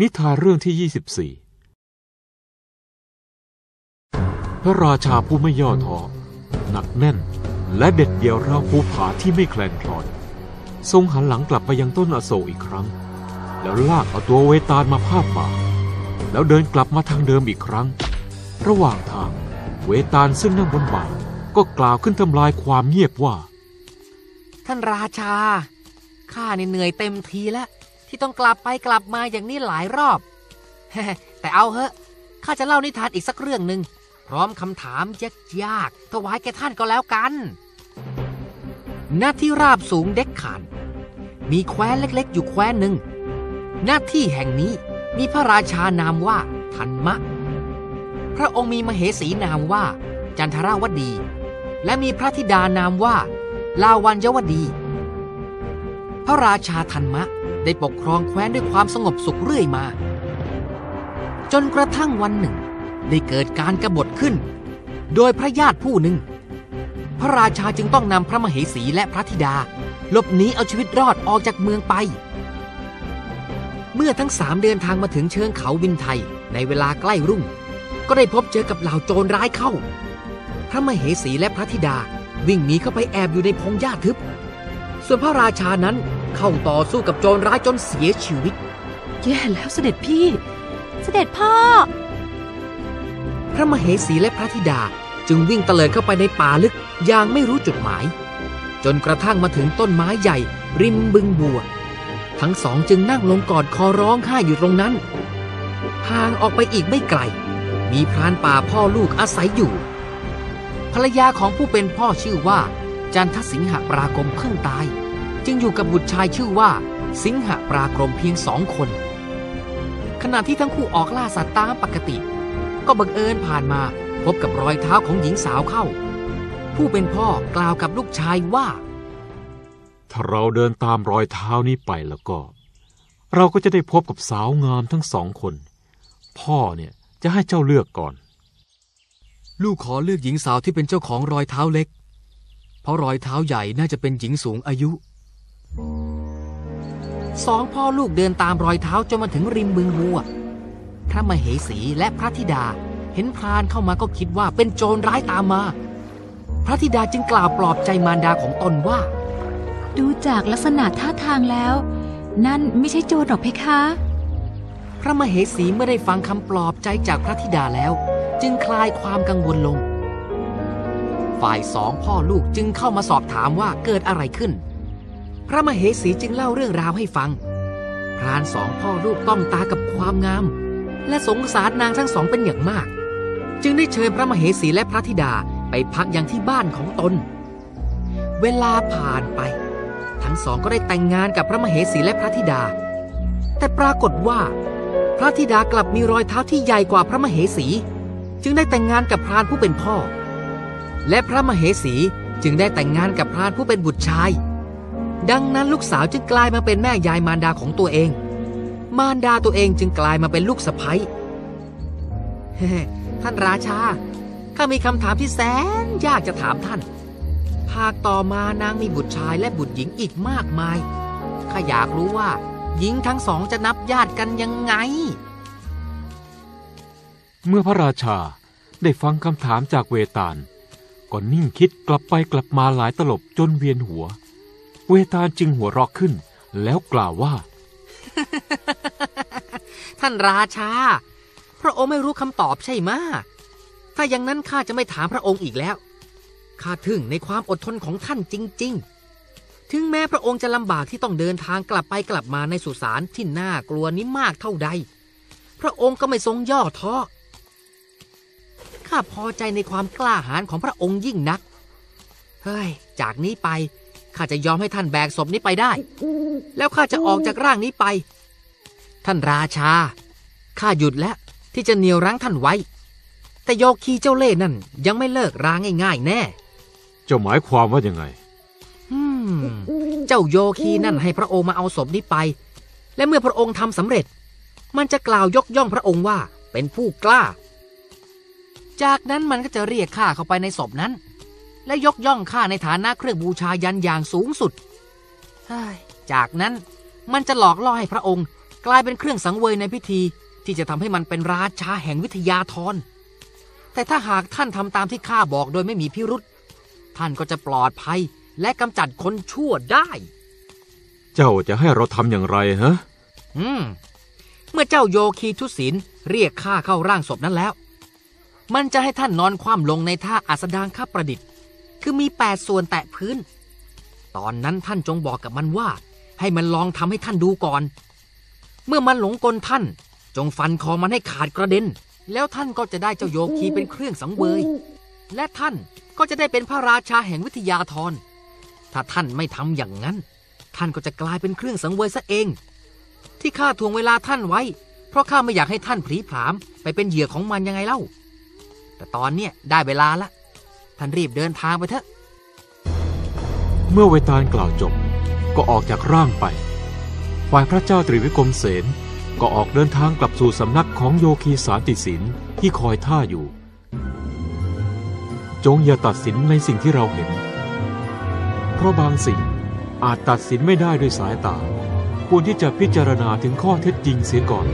นิทานเรื่องที่ 24 พระราชาผู้ไม่ย่อท้อหนักแน่น และเด็ดเดี่ยวราวภูผาที่ไม่แคลนคลอน ทรงหันหลังกลับไปยังต้นอโศกอีกครั้ง แล้วลากเอาตัวเวตาลมาพาดบ่าแล้วเดินกลับมาทางเดิมอีกครั้ง ระหว่างทาง เวตาลซึ่งนั่งบนบ่าก็กล่าวขึ้นทำลายความเงียบว่า ท่านราชา ข้าเนี่ยเหนื่อยเต็มทีแล้ว ที่ต้องกลับไปกลับมาอย่างนี้หลายรอบ แต่เอาเหอะข้าจะเล่านิทานอีกสักเรื่องหนึ่งพร้อมคำถามยากๆถวายแก่ท่านก็แล้วกัน หน้าที่ราบสูงเด็กขาน มีแคว้นเล็กๆ อยู่แคว้นหนึ่ง หน้าที่แห่งนี้มีพระราชานามว่าทันมะ พระองค์มีมเหสีนามว่า จันทราวดี และมีพระธิดานามว่า ลาวันยวดี พระราชาทันมะ ได้ปกครองแคว้นด้วยความสงบสุขเรื่อยมา จนกระทั่งวันหนึ่ง ได้เกิดการกรบฏขึ้น โดยพระญาติผู้หนึ่ง พระราชาจึงต้องนำพระมเหสีและพระธิดาหลบหนีเอาชีวิตรอดออกจากเมืองไป เมื่อทั้งสามเดินทางมาถึงเชิงเขาวินไทยในเวลาใกล้รุ่ง ก็ได้พบเจอกับเหล่าโจรร้ายเข้า พระมเหสีและพระธิดาวิ่งหนีเข้าไปแอบอยู่ในพงหญ้าทึบ ส่วนพระราชานั้น เข้าต่อสู้กับโจรร้ายจนเสียชีวิต แย่แล้วเสด็จพี่ เสด็จพ่อ พระมเหสีและพระธิดาจึงวิ่งเตลิดเข้าไปในป่าลึกอย่างไม่รู้จุดหมาย จนกระทั่งมาถึงต้นไม้ใหญ่ ริมบึงบัว ทั้งสองจึงนั่งลงกอดคอร้องไห้อยู่ตรงนั้นห่างออกไปอีกไม่ไกล มีพรานป่าพ่อลูกอาศัยอยู่ ภรรยาของผู้เป็นพ่อชื่อว่า จันทสิงหปรากรมเพิ่งตาย จึงอยู่กับบุตรชายชื่อว่า สิงหปรากรมเพียงสองคน ขณะที่ทั้งคู่ออกล่าสัตว์ตามปกติ ก็บังเอิญผ่านมาพบกับรอยเท้าของหญิงสาวเข้า ผู้เป็นพ่อกล่าวกับลูกชายว่า ถ้าเราเดินตามรอยเท้านี้ไปแล้วก็ เราก็จะได้พบกับสาวงามทั้งสองคน พ่อเนี่ยจะให้เจ้าเลือกก่อน ลูกขอเลือกหญิงสาวที่เป็นเจ้าของรอยเท้าเล็ก เพราะรอยเท้าใหญ่น่าจะเป็นหญิงสูงอายุ สองพ่อลูกเดินตามรอยเท้าจนมาถึงริมบึงบัว พระมเหสีและพระธิดาเห็นพรานเข้ามาก็คิดว่าเป็นโจรร้ายตามมา พระธิดาจึงกล่าวปลอบใจมารดาของตนว่า ดูจากลักษณะท่าทางแล้ว นั่นไม่ใช่โจรหรอกเพคะ พระมเหสีเมื่อได้ฟังคำปลอบใจจากพระธิดาแล้ว จึงคลายความกังวลลง ฝ่ายสองพ่อลูกจึงเข้ามาสอบถามว่าเกิดอะไรขึ้น พระมเหสีจึงเล่าเรื่องราวให้ฟัง พรานสองพ่อลูกต้องตากับความงาม และสงสารนางทั้งสองเป็นอย่างมาก จึงได้เชิญพระมเหสีและพระธิดาไปพักยังที่บ้านของตน เวลาผ่านไป ทั้งสองก็ได้แต่งงานกับพระมเหสีและพระธิดา แต่ปรากฏว่า พระธิดากลับมีรอยเท้าที่ใหญ่กว่าพระมเหสี จึงได้แต่งงานกับพรานผู้เป็นพ่อ และพระมเหสีจึงได้แต่งงานกับพรานผู้เป็นบุตรชาย ดังนั้นลูกสาวจึงกลายมาเป็นแม่ยายมารดาของตัวเอง มารดาตัวเองจึงกลายมาเป็นลูกสะใภ้ท่านราชา ข้ามีคำถามที่แสนยากจะถามท่านหากต่อมานางมีบุตรชายและบุตรหญิงอีกมากมาย ข้าอยากรู้ว่า หญิงทั้งสองจะนับญาติกันยังไง เมื่อพระราชาได้ฟังคำถามจากเวตาลก็นิ่งคิดกลับไปกลับมาหลายตลบจนเวียนหัว เวตาลจึงหัวเราะขึ้น แล้วกล่าวว่า ท่านราชา พระองค์ไม่รู้คำตอบใช่ไหมถ้าอย่างนั้นข้าจะไม่ถามพระองค์อีกแล้วข้าทึ่งในความอดทนของท่านจริง ๆ ถึงแม้พระองค์จะลำบากที่ต้องเดินทางกลับไปกลับมาในสุสานที่น่ากลัวนี้มากเท่าใด พระองค์ก็ไม่ทรงย่อท้อข้าพอใจในความกล้าหาญของพระองค์ยิ่งนัก เฮ้ย จากนี้ไป ข้าจะยอมให้ท่านแบกศพนี้ไปได้ แล้วข้าจะออกจากร่างนี้ไป ท่านราชา ข้าหยุดแล้วที่จะเหนียวรั้งท่านไว้ แต่โยคีเจ้าเล่ห์นั่นยังไม่เลิกราง่าย ๆ แน่ เจ้าหมายความว่ายังไง อืม เจ้าโยคีนั่นให้พระองค์มาเอาศพนี้ไป และเมื่อพระองค์ทำสำเร็จ มันจะกล่าวยกย่องพระองค์ว่าเป็นผู้กล้า จากนั้นมันก็จะเรียกข้าเข้าไปในศพนั้น และยกย่องข้าในฐานะเครื่องบูชายันอย่างสูงสุดเฮ้ยจากนั้นมันจะหลอกล่อให้พระองค์ กลายเป็นเครื่องสังเวยในพิธีที่จะทำให้มันเป็นราชาแห่งวิทยาธรแต่ถ้าหากท่านทำตามที่ข้าบอกโดยไม่มีพิรุษท่านก็จะปลอดภัยและกำจัดคนชั่วได้ เจ้าจะให้เราทำอย่างไรฮะ อืม เมื่อเจ้าโยคีทุศินเรียกข้าเข้าร่างศพนั้นแล้ว มันจะให้ท่านนอนคว่ำลงในท่าอัสดางข้าประดิษฐ์ คือมีแปดส่วนแตะพื้น ตอนนั้นท่านจงบอกกับมันว่า ให้มันลองทำให้ท่านดูก่อน เมื่อมันหลงกลท่าน จงฟันคอมันให้ขาดกระเด็น แล้วท่านก็จะได้เจ้าโยคีเป็นเครื่องสังเวย และท่านก็จะได้เป็นพระราชาแห่งวิทยาธรถ้าท่านไม่ทำอย่างนั้น ท่านก็จะกลายเป็นเครื่องสังเวยซะเอง ที่ข้าทวงเวลาท่านไว้ เพราะข้าไม่อยากให้ท่านผีผามไปเป็นเหยื่อของมันยังไงเล่า แต่ตอนเนี้ยได้เวลาละ ท่านรีบเดินทางไปเถอะ เมื่อเวตาลกล่าวจบ ก็ออกจากร่างไป ฝ่ายพระเจ้าตรีวิกรมเสนก็ออกเดินทางกลับสู่สำนักของโยคีสารติสินที่คอยท่าอยู่ จงอย่าตัดสินในสิ่งที่เราเห็น เพราะบางสิ่งอาจตัดสินไม่ได้ด้วยสายตา ควรที่จะพิจารณาถึงข้อเท็จจริงเสียก่อน